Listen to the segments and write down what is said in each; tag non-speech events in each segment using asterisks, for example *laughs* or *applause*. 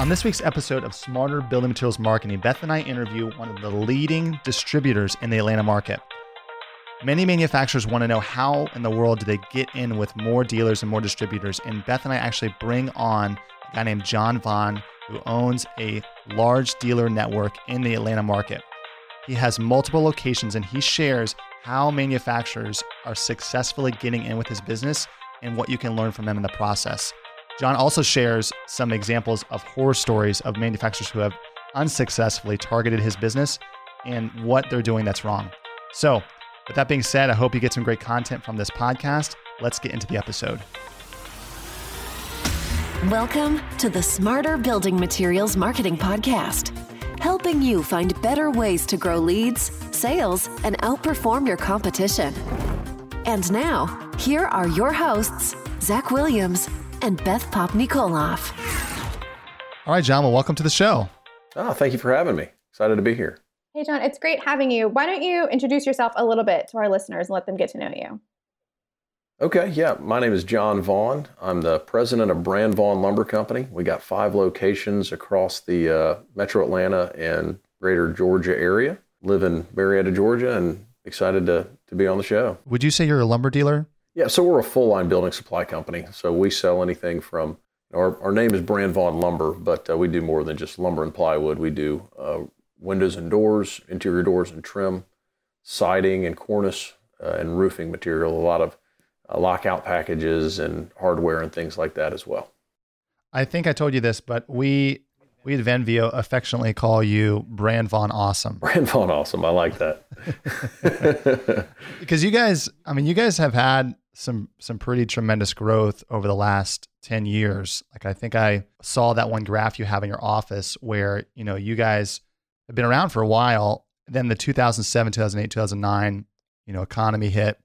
On this week's episode of Smarter Building Materials Marketing, Beth and I interview one of the leading distributors in the Atlanta market. Many manufacturers want to know how in the world do they get in with more dealers and more distributors. And Beth and I actually bring on a guy named John Vaughn, who owns a large dealer network in the Atlanta market. He has multiple locations and he shares how manufacturers are successfully getting in with his business and what you can learn from them in the process. John also shares some examples of horror stories of manufacturers who have unsuccessfully targeted his business and what they're doing that's wrong. So, with that being said, I hope you get some great content from this podcast. Let's get into the episode. Welcome to the Smarter Building Materials Marketing Podcast, helping you find better ways to grow leads, sales, and outperform your competition. And now, here are your hosts, Zach Williams and Beth Popnikolov. All right, John, well, welcome to the show. Oh, thank you for having me. Excited to be here. Hey, John, it's great having you. Why don't you introduce yourself a little bit to our listeners and let them get to know you? Okay, yeah. My name is John Vaughn. I'm the president of Brand Vaughn Lumber Company. We got five locations across the uh, metro Atlanta and greater Georgia area. Live in Marietta, Georgia, and excited to, to be on the show. Would you say you're a lumber dealer? Yeah, so we're a full line building supply company. So we sell anything from our, our name is Brand Vaughn Lumber, but uh, we do more than just lumber and plywood. We do uh, windows and doors, interior doors and trim, siding and cornice, uh, and roofing material. A lot of uh, lockout packages and hardware and things like that as well. I think I told you this, but we we at Venveo affectionately call you Brand Vaughn Awesome. *laughs* Brand Vaughn Awesome. I like that. *laughs* because you guys, I mean, you guys have had some some pretty tremendous growth over the last 10 years. Like I think I saw that one graph you have in your office where, you know, you guys have been around for a while. Then the 2007, 2008, 2009, you know, economy hit.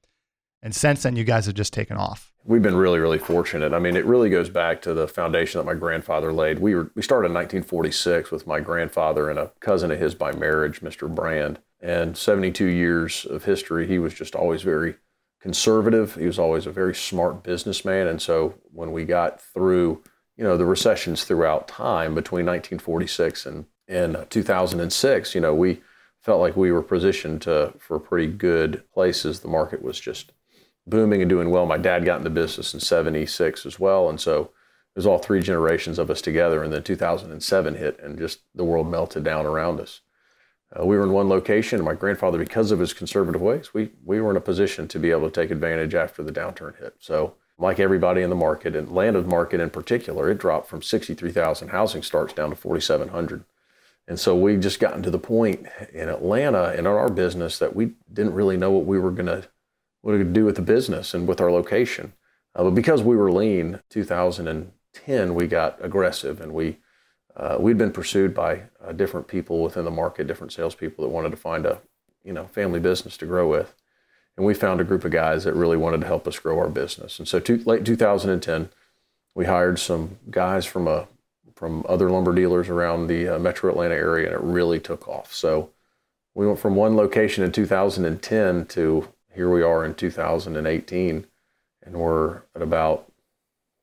And since then you guys have just taken off. We've been really, really fortunate. I mean, it really goes back to the foundation that my grandfather laid. We were we started in 1946 with my grandfather and a cousin of his by marriage, Mr. Brand. And 72 years of history, he was just always very conservative. He was always a very smart businessman. And so when we got through, you know, the recessions throughout time between 1946 and, and 2006, you know, we felt like we were positioned to, for pretty good places. The market was just booming and doing well. My dad got into business in 76 as well. And so it was all three generations of us together. And then 2007 hit and just the world melted down around us. Uh, we were in one location, and my grandfather, because of his conservative ways, we, we were in a position to be able to take advantage after the downturn hit. So, like everybody in the market, and land market in particular, it dropped from 63,000 housing starts down to 4,700. And so we just gotten to the point in Atlanta and in our business that we didn't really know what we were going to what we do with the business and with our location. Uh, but because we were lean, 2010 we got aggressive and we uh, we'd been pursued by uh, different people within the market, different salespeople that wanted to find a you know family business to grow with, and we found a group of guys that really wanted to help us grow our business. And so, to, late 2010, we hired some guys from a from other lumber dealers around the uh, Metro Atlanta area, and it really took off. So we went from one location in 2010 to here we are in 2018, and we're at about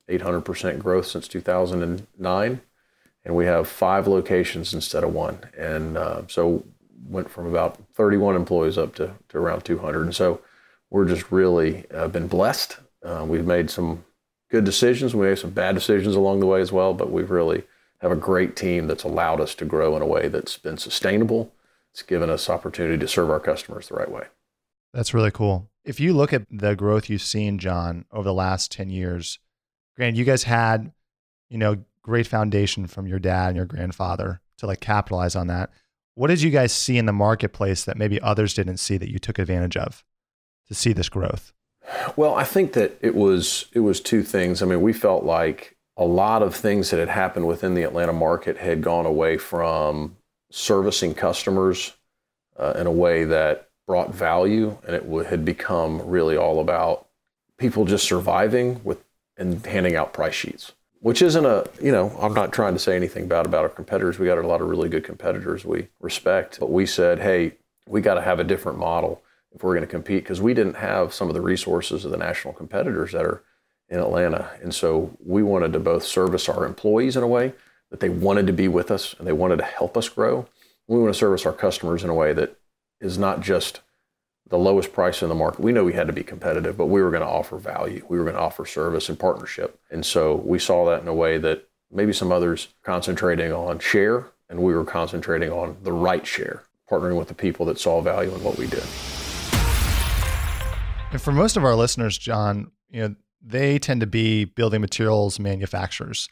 800% growth since 2009 and we have five locations instead of one. And uh, so went from about 31 employees up to, to around 200. And so we're just really uh, been blessed. Uh, we've made some good decisions. We made some bad decisions along the way as well, but we've really have a great team that's allowed us to grow in a way that's been sustainable. It's given us opportunity to serve our customers the right way. That's really cool. If you look at the growth you've seen, John, over the last 10 years, granted, you guys had, you know, great foundation from your dad and your grandfather to like capitalize on that. What did you guys see in the marketplace that maybe others didn't see that you took advantage of to see this growth? Well, I think that it was it was two things. I mean, we felt like a lot of things that had happened within the Atlanta market had gone away from servicing customers uh, in a way that brought value, and it had become really all about people just surviving with and handing out price sheets which isn't a you know i'm not trying to say anything bad about our competitors we got a lot of really good competitors we respect but we said hey we got to have a different model if we're going to compete because we didn't have some of the resources of the national competitors that are in atlanta and so we wanted to both service our employees in a way that they wanted to be with us and they wanted to help us grow. We want to service our customers in a way that is not just the lowest price in the market. We know we had to be competitive, but we were going to offer value. We were going to offer service and partnership. And so we saw that in a way that maybe some others concentrating on share and we were concentrating on the right share, partnering with the people that saw value in what we did. And for most of our listeners, John, you know, they tend to be building materials manufacturers.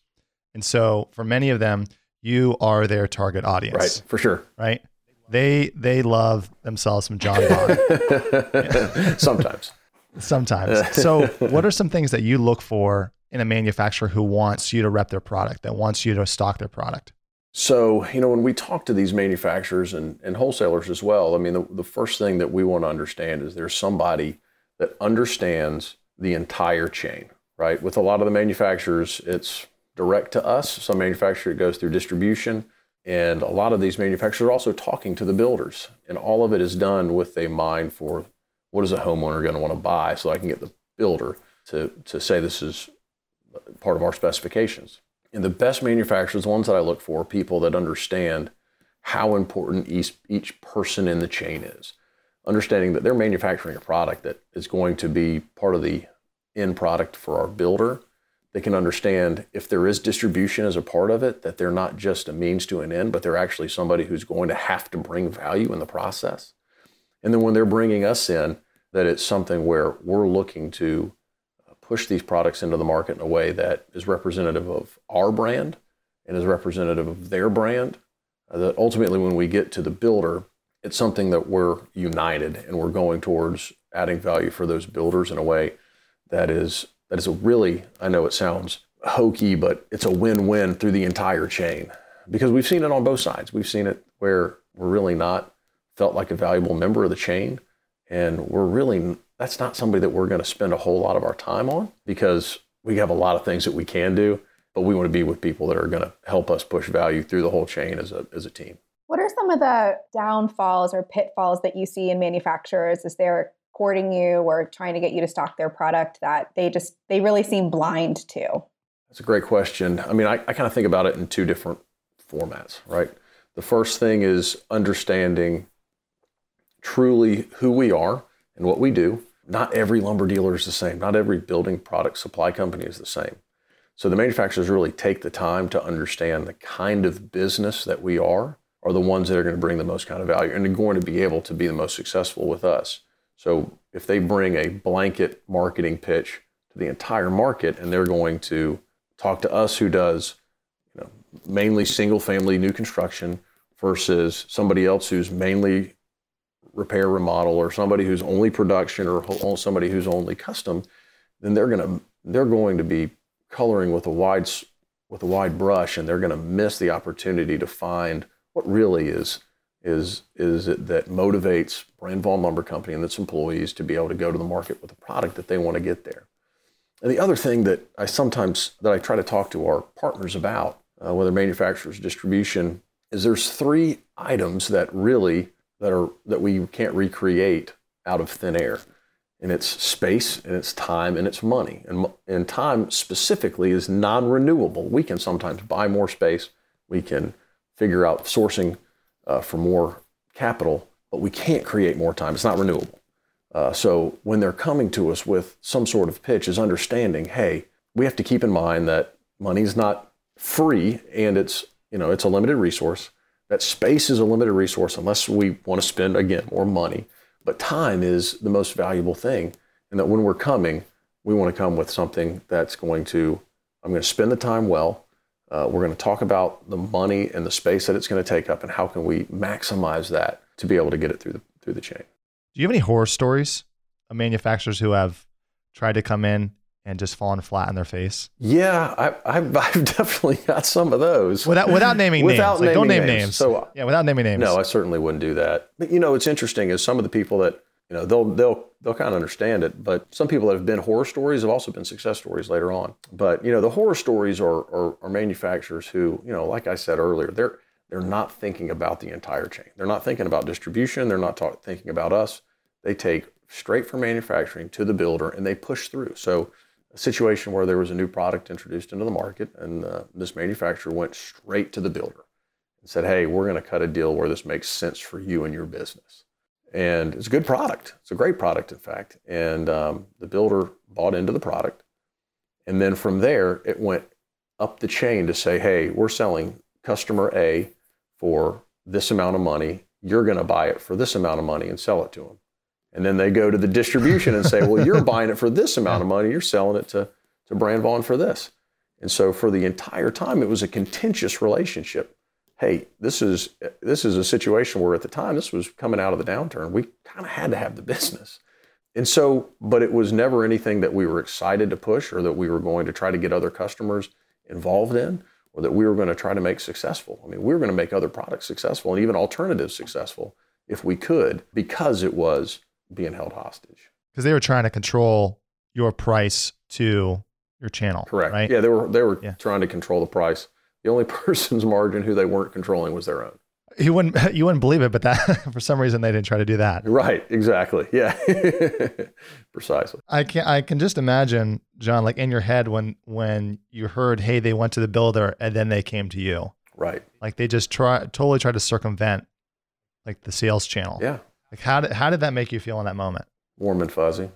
And so for many of them, you are their target audience. Right, for sure. Right? They they love themselves some John Vaughn. *laughs* Sometimes. Sometimes. So *laughs* what are some things that you look for in a manufacturer who wants you to rep their product, that wants you to stock their product? So, you know, when we talk to these manufacturers and, and wholesalers as well, I mean, the, the first thing that we want to understand is there's somebody that understands the entire chain, right? With a lot of the manufacturers, it's direct to us. Some manufacturer it goes through distribution. And a lot of these manufacturers are also talking to the builders. And all of it is done with a mind for what is a homeowner going to want to buy so I can get the builder to, to say this is part of our specifications. And the best manufacturers, the ones that I look for, are people that understand how important each, each person in the chain is. Understanding that they're manufacturing a product that is going to be part of the end product for our builder they can understand if there is distribution as a part of it, that they're not just a means to an end, but they're actually somebody who's going to have to bring value in the process. And then when they're bringing us in, that it's something where we're looking to push these products into the market in a way that is representative of our brand and is representative of their brand. Uh, that ultimately, when we get to the builder, it's something that we're united and we're going towards adding value for those builders in a way that is that is a really, I know it sounds hokey, but it's a win win through the entire chain because we've seen it on both sides. We've seen it where we're really not felt like a valuable member of the chain. And we're really, that's not somebody that we're going to spend a whole lot of our time on because we have a lot of things that we can do, but we want to be with people that are going to help us push value through the whole chain as a, as a team. What are some of the downfalls or pitfalls that you see in manufacturers as they're courting you or trying to get you to stock their product that they just they really seem blind to? That's a great question. I mean, I, I kind of think about it in two different formats, right? The first thing is understanding truly who we are and what we do. Not every lumber dealer is the same. Not every building product supply company is the same. So the manufacturers really take the time to understand the kind of business that we are are the ones that are going to bring the most kind of value and are going to be able to be the most successful with us. So if they bring a blanket marketing pitch to the entire market and they're going to talk to us who does you know, mainly single family new construction versus somebody else who's mainly repair remodel or somebody who's only production or somebody who's only custom then they're going to they're going to be coloring with a wide with a wide brush and they're going to miss the opportunity to find what really is is is it that motivates Brand Vaughn Lumber Company and its employees to be able to go to the market with a product that they want to get there. And the other thing that I sometimes that I try to talk to our partners about, uh, whether manufacturers, distribution, is there's three items that really that are that we can't recreate out of thin air, and it's space, and it's time, and it's money. And and time specifically is non-renewable. We can sometimes buy more space. We can figure out sourcing uh, for more capital, but we can't create more time. It's not renewable. Uh, so when they're coming to us with some sort of pitch, is understanding, hey, we have to keep in mind that money is not free and it's you know it's a limited resource. That space is a limited resource unless we want to spend again more money. But time is the most valuable thing, and that when we're coming, we want to come with something that's going to I'm going to spend the time well. Uh, we're going to talk about the money and the space that it's going to take up, and how can we maximize that to be able to get it through the through the chain. Do you have any horror stories of manufacturers who have tried to come in and just fallen flat on their face? Yeah, I, have *laughs* I've definitely got some of those. Without without naming *laughs* without names, naming like, don't name names. names. So yeah, without naming names. No, I certainly wouldn't do that. But you know, it's interesting is some of the people that you know they'll they'll they'll kind of understand it. But some people that have been horror stories have also been success stories later on. But you know, the horror stories are, are, are manufacturers who, you know, like I said earlier, they're they're not thinking about the entire chain. They're not thinking about distribution. They're not talk, thinking about us. They take straight from manufacturing to the builder and they push through. So a situation where there was a new product introduced into the market, and uh, this manufacturer went straight to the builder and said, "Hey, we're going to cut a deal where this makes sense for you and your business." And it's a good product. It's a great product, in fact. And um, the builder bought into the product, and then from there, it went up the chain to say, "Hey, we're selling customer A for this amount of money. You're going to buy it for this amount of money and sell it to them." And then they go to the distribution and say, well, you're buying it for this amount of money, you're selling it to, to Brand Vaughn for this. And so for the entire time, it was a contentious relationship. Hey, this is this is a situation where at the time this was coming out of the downturn. We kind of had to have the business. And so, but it was never anything that we were excited to push or that we were going to try to get other customers involved in or that we were going to try to make successful. I mean, we were going to make other products successful and even alternatives successful if we could because it was being held hostage. Because they were trying to control your price to your channel. Correct. Right. Yeah, they were they were Yeah. trying to control the price. The only *laughs* person's margin who they weren't controlling was their own. You wouldn't *laughs* you wouldn't believe it, but that *laughs* for some reason they didn't try to do that. Right. Exactly. Yeah. Precisely. I can I can just imagine, John, like in your head when when you heard, hey, they went to the builder and then they came to you. Right. Like they just try totally tried to circumvent like the sales channel. Yeah. Like how did how did that make you feel in that moment? Warm and fuzzy.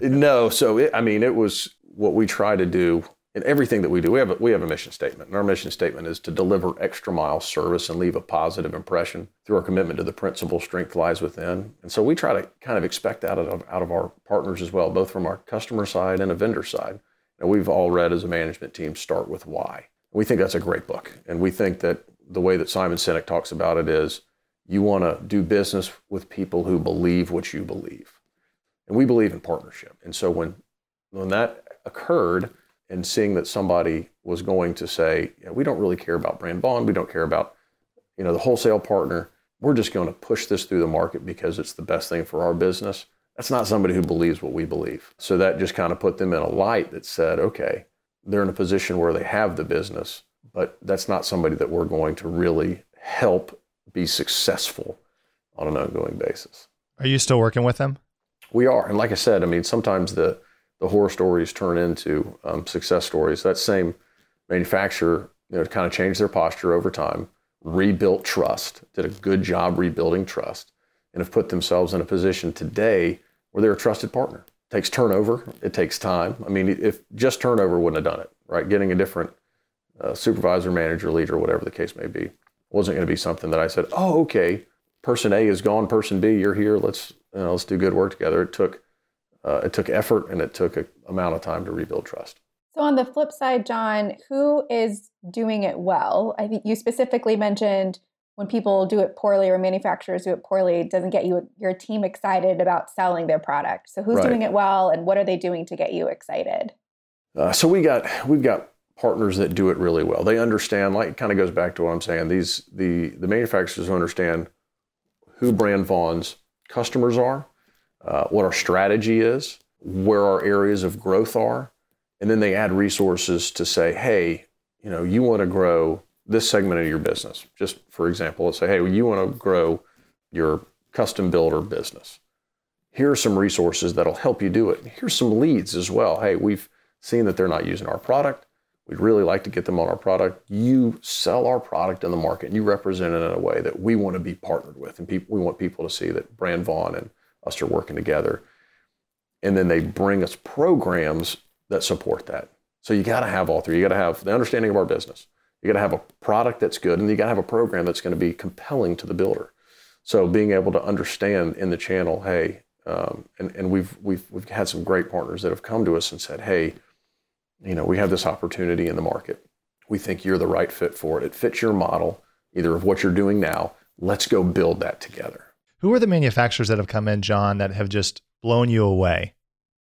No. So it, I mean, it was what we try to do in everything that we do. We have a, we have a mission statement, and our mission statement is to deliver extra mile service and leave a positive impression through our commitment to the principle "strength lies within." And so we try to kind of expect that out of out of our partners as well, both from our customer side and a vendor side. And we've all read as a management team, "Start with Why." We think that's a great book, and we think that the way that Simon Sinek talks about it is you want to do business with people who believe what you believe and we believe in partnership. And so when when that occurred, and seeing that somebody was going to say, yeah, we don't really care about Brand Vaughn, we don't care about you know the wholesale partner, we're just going to push this through the market because it's the best thing for our business. That's not somebody who believes what we believe. So that just kind of put them in a light that said, okay, they're in a position where they have the business, but that's not somebody that we're going to really help be successful on an ongoing basis. Are you still working with them? We are, and like I said, I mean, sometimes the the horror stories turn into um, success stories. That same manufacturer, you know, kind of changed their posture over time, rebuilt trust, did a good job rebuilding trust, and have put themselves in a position today where they're a trusted partner. It takes turnover. It takes time. I mean, if just turnover wouldn't have done it, right? Getting a different uh, supervisor, manager, leader, whatever the case may be, wasn't going to be something that I said, "Oh, okay, person A is gone, person B, you're here. Let's you know, let's do good work together." It took uh, it took effort and it took a amount of time to rebuild trust. So on the flip side, John, who is doing it well? I think you specifically mentioned when people do it poorly or manufacturers do it poorly, it doesn't get you your team excited about selling their product. So who's Right. doing it well and what are they doing to get you excited? Uh, so we got we've got partners that do it really well. They understand, like, it kind of goes back to what I'm saying. These the the manufacturers understand who Brand Vaughn's customers are, uh, what our strategy is, where our areas of growth are, and then they add resources to say, hey, you know, you want to grow this segment of your business. Just for example, let's say, hey, well, you want to grow your custom builder business. Here are some resources that'll help you do it. Here's some leads as well. Hey, we've seen that they're not using our product. We'd really like to get them on our product. You sell our product in the market and you represent it in a way that we want to be partnered with. And people, we want people to see that Brand Vaughn and us are working together. And then they bring us programs that support that. So you got to have all three. You got to have the understanding of our business. You got to have a product that's good, and you got to have a program that's going to be compelling to the builder. So being able to understand in the channel, hey, um, and, and we've we've we've had some great partners that have come to us and said, hey, you know, we have this opportunity in the market. We think you're the right fit for it. It fits your model, either of what you're doing now. Let's go build that together. Who are the manufacturers that have come in, John, that have just blown you away?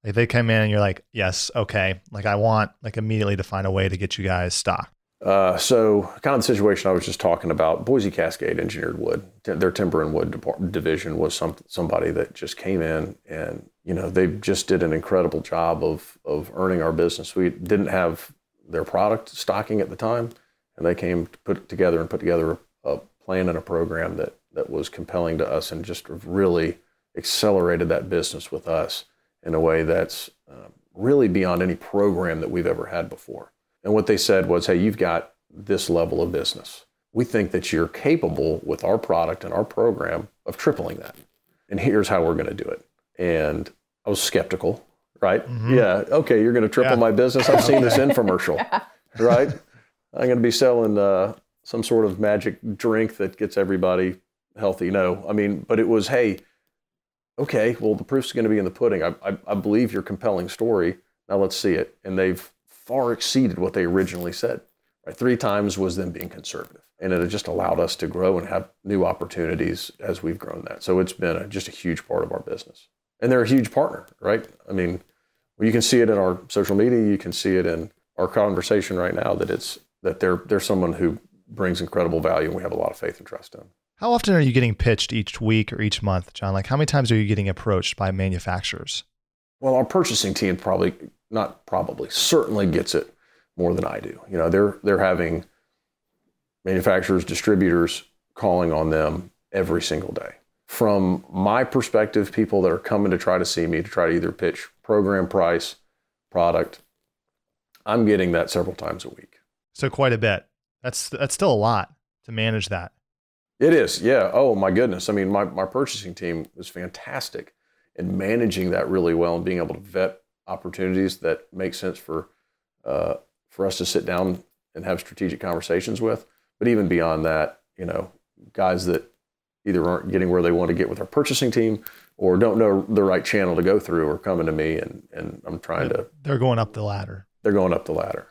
Like they come in and you're like, yes, okay. Like I want like immediately to find a way to get you guys stock. Uh, so, kind of the situation I was just talking about, Boise Cascade Engineered Wood, their timber and wood depart- division was some somebody that just came in and you know they just did an incredible job of of earning our business. We didn't have their product stocking at the time, and they came to put together and put together a plan and a program that that was compelling to us and just really accelerated that business with us in a way that's uh, really beyond any program that we've ever had before. And what they said was, hey, you've got this level of business. We think that you're capable with our product and our program of tripling that. And here's how we're going to do it. And I was skeptical, right? Mm-hmm. Yeah, okay, you're going to triple yeah. my business. I've seen this *laughs* infomercial, yeah. right? I'm going to be selling uh, some sort of magic drink that gets everybody healthy. No, I mean, but it was, hey, okay, well, the proof's going to be in the pudding. I, I, I believe your compelling story. Now let's see it. And they've far exceeded what they originally said. Right? Three times was them being conservative. And it just allowed us to grow and have new opportunities as we've grown that. So it's been a, just a huge part of our business. And they're a huge partner, right? I mean, you can see it in our social media. You can see it in our conversation right now that it's that they're they're someone who brings incredible value, and we have a lot of faith and trust in. How often are you getting pitched each week or each month, John? Like, how many times are you getting approached by manufacturers? Well, our purchasing team probably not probably certainly gets it more than I do. You know, they're they're having manufacturers, distributors calling on them every single day. From my perspective, people that are coming to try to see me to try to either pitch program price, product, I'm getting that several times a week. So quite a bit. That's that's still a lot to manage that. It is, yeah. Oh my goodness. I mean, my, my purchasing team was fantastic in managing that really well and being able to vet opportunities that make sense for uh, for us to sit down and have strategic conversations with. But even beyond that, you know, guys that either aren't getting where they want to get with our purchasing team or don't know the right channel to go through are coming to me and, and I'm trying to They're going up the ladder. They're going up the ladder.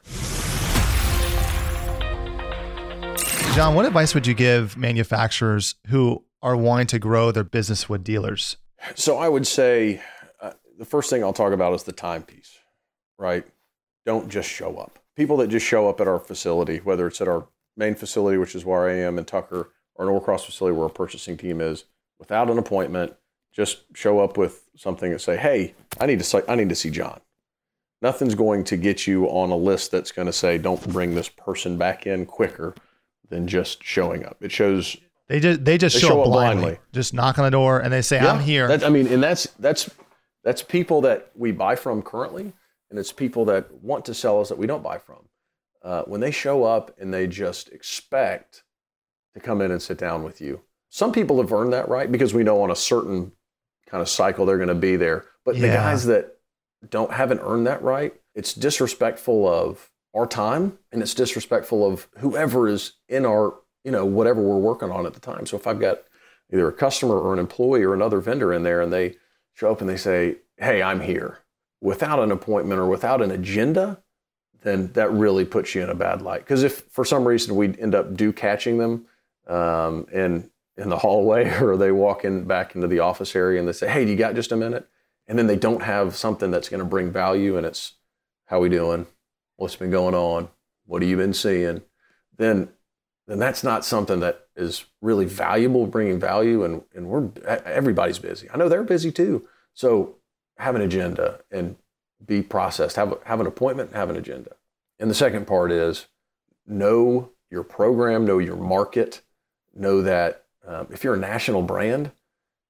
John, what advice would you give manufacturers who are wanting to grow their business with dealers? So I would say uh, the first thing I'll talk about is the timepiece, right? Don't just show up. People that just show up at our facility, whether it's at our main facility, which is where I am in Tucker, or an Norcross facility where our purchasing team is, without an appointment, just show up with something and say, "Hey, I need to I need to see John." Nothing's going to get you on a list that's going to say, "Don't bring this person back in quicker." Than just showing up. It shows they just they just they show, show, up blindly. blindly. just knock on the door and they say, yeah, "I'm here." I mean, and that's that's that's people that we buy from currently, and it's people that want to sell us that we don't buy from. Uh, when they show up and they just expect to come in and sit down with you, some people have earned that right because we know on a certain kind of cycle they're going to be there. But yeah. the guys that don't haven't earned that right, it's disrespectful of our time and it's disrespectful of whoever is in our, you know, whatever we're working on at the time. So if I've got either a customer or an employee or another vendor in there and they show up and they say, Hey, I'm here without an appointment or without an agenda, then that really puts you in a bad light. Because if for some reason we end up do catching them um, in in the hallway *laughs* or they walk in back into the office area and they say, "Hey, do you got just a minute?" and then they don't have something that's going to bring value and it's how we doing? What's been going on, what have you been seeing, then then that's not something that is really valuable, bringing value. And and we're everybody's busy. I know they're busy too. So have an agenda and be processed. Have have an appointment. Have an agenda. And the second part is know your program, know your market, know that um, if you're a national brand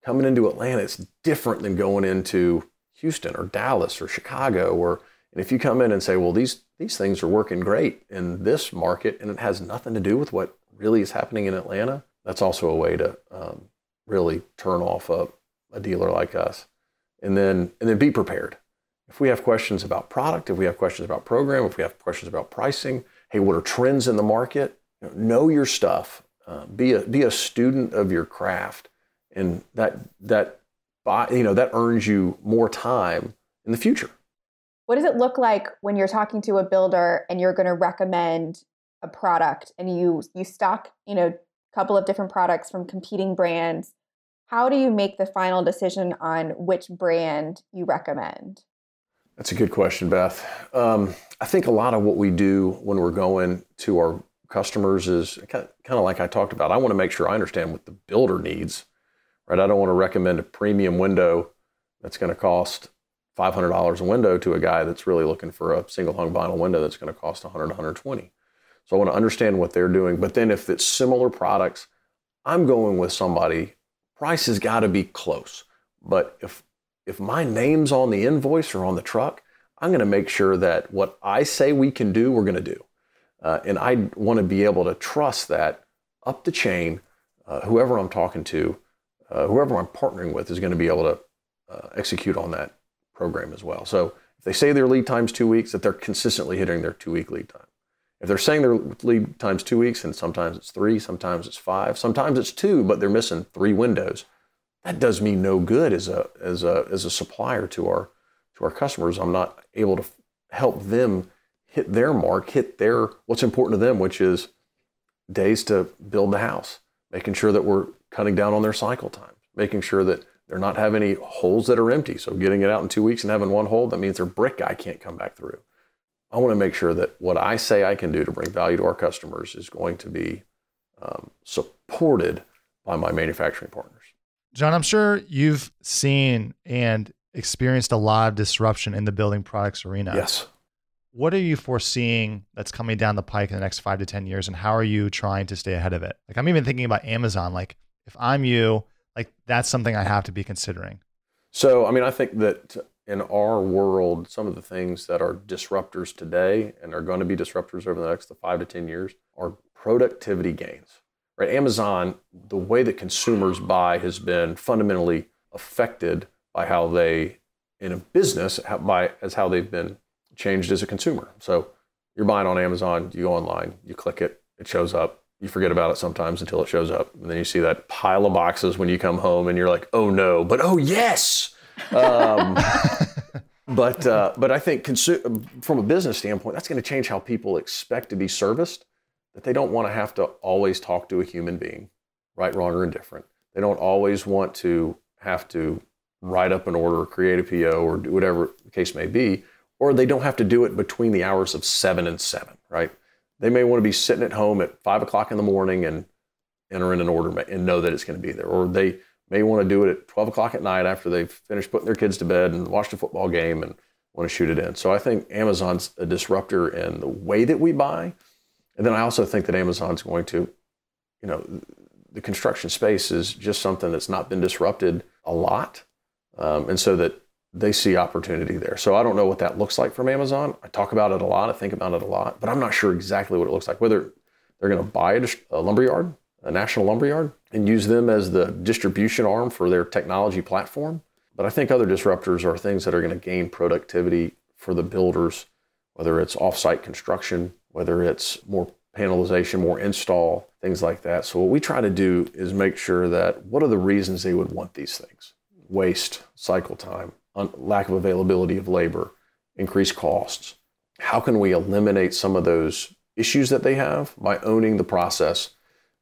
coming into Atlanta, it's different than going into Houston or Dallas or Chicago or and if you come in and say, well, these, these things are working great in this market and it has nothing to do with what really is happening in Atlanta, that's also a way to um, really turn off a, a dealer like us. And then, and then be prepared. If we have questions about product, if we have questions about program, if we have questions about pricing, hey, what are trends in the market? You know, know your stuff. Uh, be a be a student of your craft, and that that you know that earns you more time in the future. What does it look like when you're talking to a builder and you're going to recommend a product and you you stock, you know, a couple of different products from competing brands? How do you make the final decision on which brand you recommend? That's a good question, Beth. Um, I think a lot of what we do when we're going to our customers is kind of like I talked about. I want to make sure I understand what the builder needs, right? I don't want to recommend a premium window that's going to cost $500 a window to a guy that's really looking for a single hung vinyl window that's going to cost 100 120 so i want to understand what they're doing but then if it's similar products i'm going with somebody price has got to be close. But if if my name's on the invoice or on the truck, I'm going to make sure that what I say we can do, we're going to do. Uh, and I want to be able to trust that up the chain, uh, whoever I'm talking to, uh, whoever I'm partnering with is going to be able to uh, execute on that program as well. So if they say their lead time's two weeks, that they're consistently hitting their two week lead time. If they're saying their lead time's two weeks, and sometimes it's three, sometimes it's five, sometimes it's two, but they're missing three windows, that does me no good as a as a as a supplier to our to our customers. I'm not able to help them hit their mark, hit their what's important to them, which is days to build the house, making sure that we're cutting down on their cycle times, making sure that they're not having any holes that are empty. So getting it out in two weeks and having one hole, that means their brick guy can't come back through. I want to make sure that what I say I can do to bring value to our customers is going to be um, supported by my manufacturing partners. John, I'm sure you've seen and experienced a lot of disruption in the building products arena. Yes. What are you foreseeing that's coming down the pike in the next five to 10 years, and how are you trying to stay ahead of it? Like, I'm even thinking about Amazon. Like, if I'm you, like, that's something I have to be considering. So, I mean, I think that in our world, some of the things that are disruptors today and are going to be disruptors over the next five to 10 years are productivity gains. Right? Amazon, the way that consumers buy has been fundamentally affected by how they, in a business, by as how they've been changed as a consumer. So you're buying on Amazon, you go online, you click it, it shows up. You forget about it sometimes until it shows up, and then you see that pile of boxes when you come home, and you're like, "Oh no!" But oh yes. Um, *laughs* but uh, but I think consu- from a business standpoint, that's going to change how people expect to be serviced. That they don't want to have to always talk to a human being, right, wrong, or indifferent. They don't always want to have to write up an order, or create a PO, or do whatever the case may be, or they don't have to do it between the hours of seven and seven, right? They may want to be sitting at home at five o'clock in the morning and enter in an order and know that it's going to be there, or they may want to do it at 12 o'clock at night after they've finished putting their kids to bed and watched a football game and want to shoot it in. So I think Amazon's a disruptor in the way that we buy. And then I also think that Amazon's going to, you know, the construction space is just something that's not been disrupted a lot. Um, and so that they see opportunity there. So I don't know what that looks like from Amazon. I talk about it a lot. I think about it a lot, but I'm not sure exactly what it looks like. Whether they're going to buy a, a lumberyard, a national lumberyard, and use them as the distribution arm for their technology platform. But I think other disruptors are things that are going to gain productivity for the builders, whether it's offsite construction, whether it's more panelization, more install, things like that. So what we try to do is make sure that what are the reasons they would want these things? Waste, cycle time, lack of availability of labor, increased costs. How can we eliminate some of those issues that they have by owning the process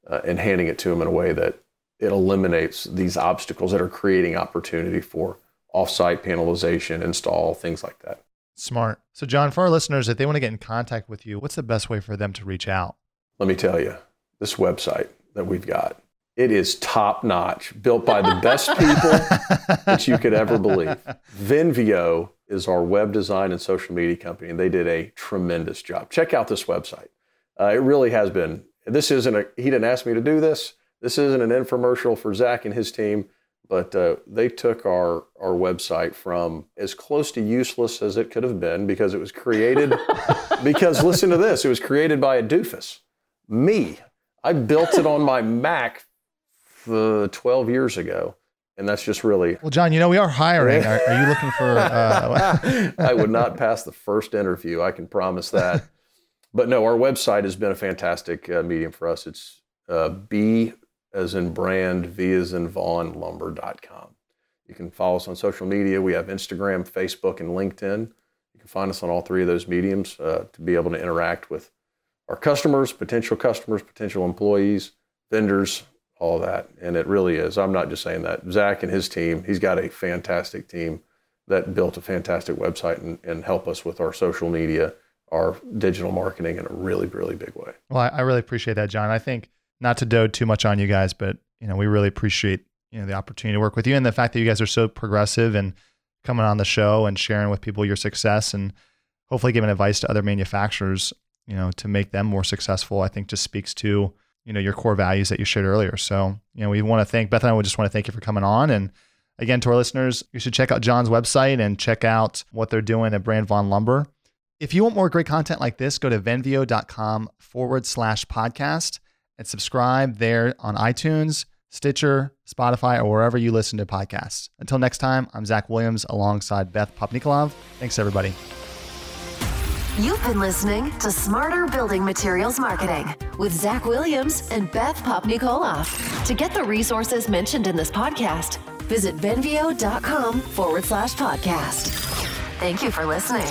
uh, and handing it to them in a way that it eliminates these obstacles that are creating opportunity for offsite panelization, install, things like that. Smart. So, John, for our listeners, if they want to get in contact with you, what's the best way for them to reach out? Let me tell you, this website that we've got, it is top notch, built by the best people that you could ever believe. Venveo is our web design and social media company, and they did a tremendous job. Check out this website. Uh, it really has been this isn't a, he didn't ask me to do this. This isn't an infomercial for Zach and his team, but uh, they took our, our website from as close to useless as it could have been because it was created, *laughs* because listen to this, it was created by a doofus, me. I built it on my Mac uh, 12 years ago and that's just really well john you know we are hiring *laughs* are, are you looking for uh... *laughs* i would not pass the first interview i can promise that but no, our website has been a fantastic uh, medium for us. It's uh, B as in brand, V as in Vaughn, lumber.com. You can follow us on social media. We have Instagram, Facebook, and LinkedIn. You can find us on all three of those mediums uh, to be able to interact with our customers, potential customers, potential employees, vendors, all that. And it really is. I'm not just saying that. Zach and his team, he's got a fantastic team that built a fantastic website and, and help us with our social media our digital marketing in a really, really big way. Well, I, I really appreciate that, John. I think not to dote too much on you guys, but you know, we really appreciate you know the opportunity to work with you and the fact that you guys are so progressive and coming on the show and sharing with people your success and hopefully giving advice to other manufacturers, you know, to make them more successful. I think just speaks to you know your core values that you shared earlier. So you know, we want to thank Beth and I. We just want to thank you for coming on and Again, to our listeners, you should check out John's website and check out what they're doing at Brand Vaughn Lumber. If you want more great content like this, go to venveo.com forward slash podcast and subscribe there on iTunes, Stitcher, Spotify, or wherever you listen to podcasts. Until next time, I'm Zach Williams alongside Beth Popnikolov. Thanks, everybody. You've been listening to Smarter Building Materials Marketing with Zach Williams and Beth Popnikolov. To get the resources mentioned in this podcast, visit venveo.com forward slash podcast. Thank you for listening.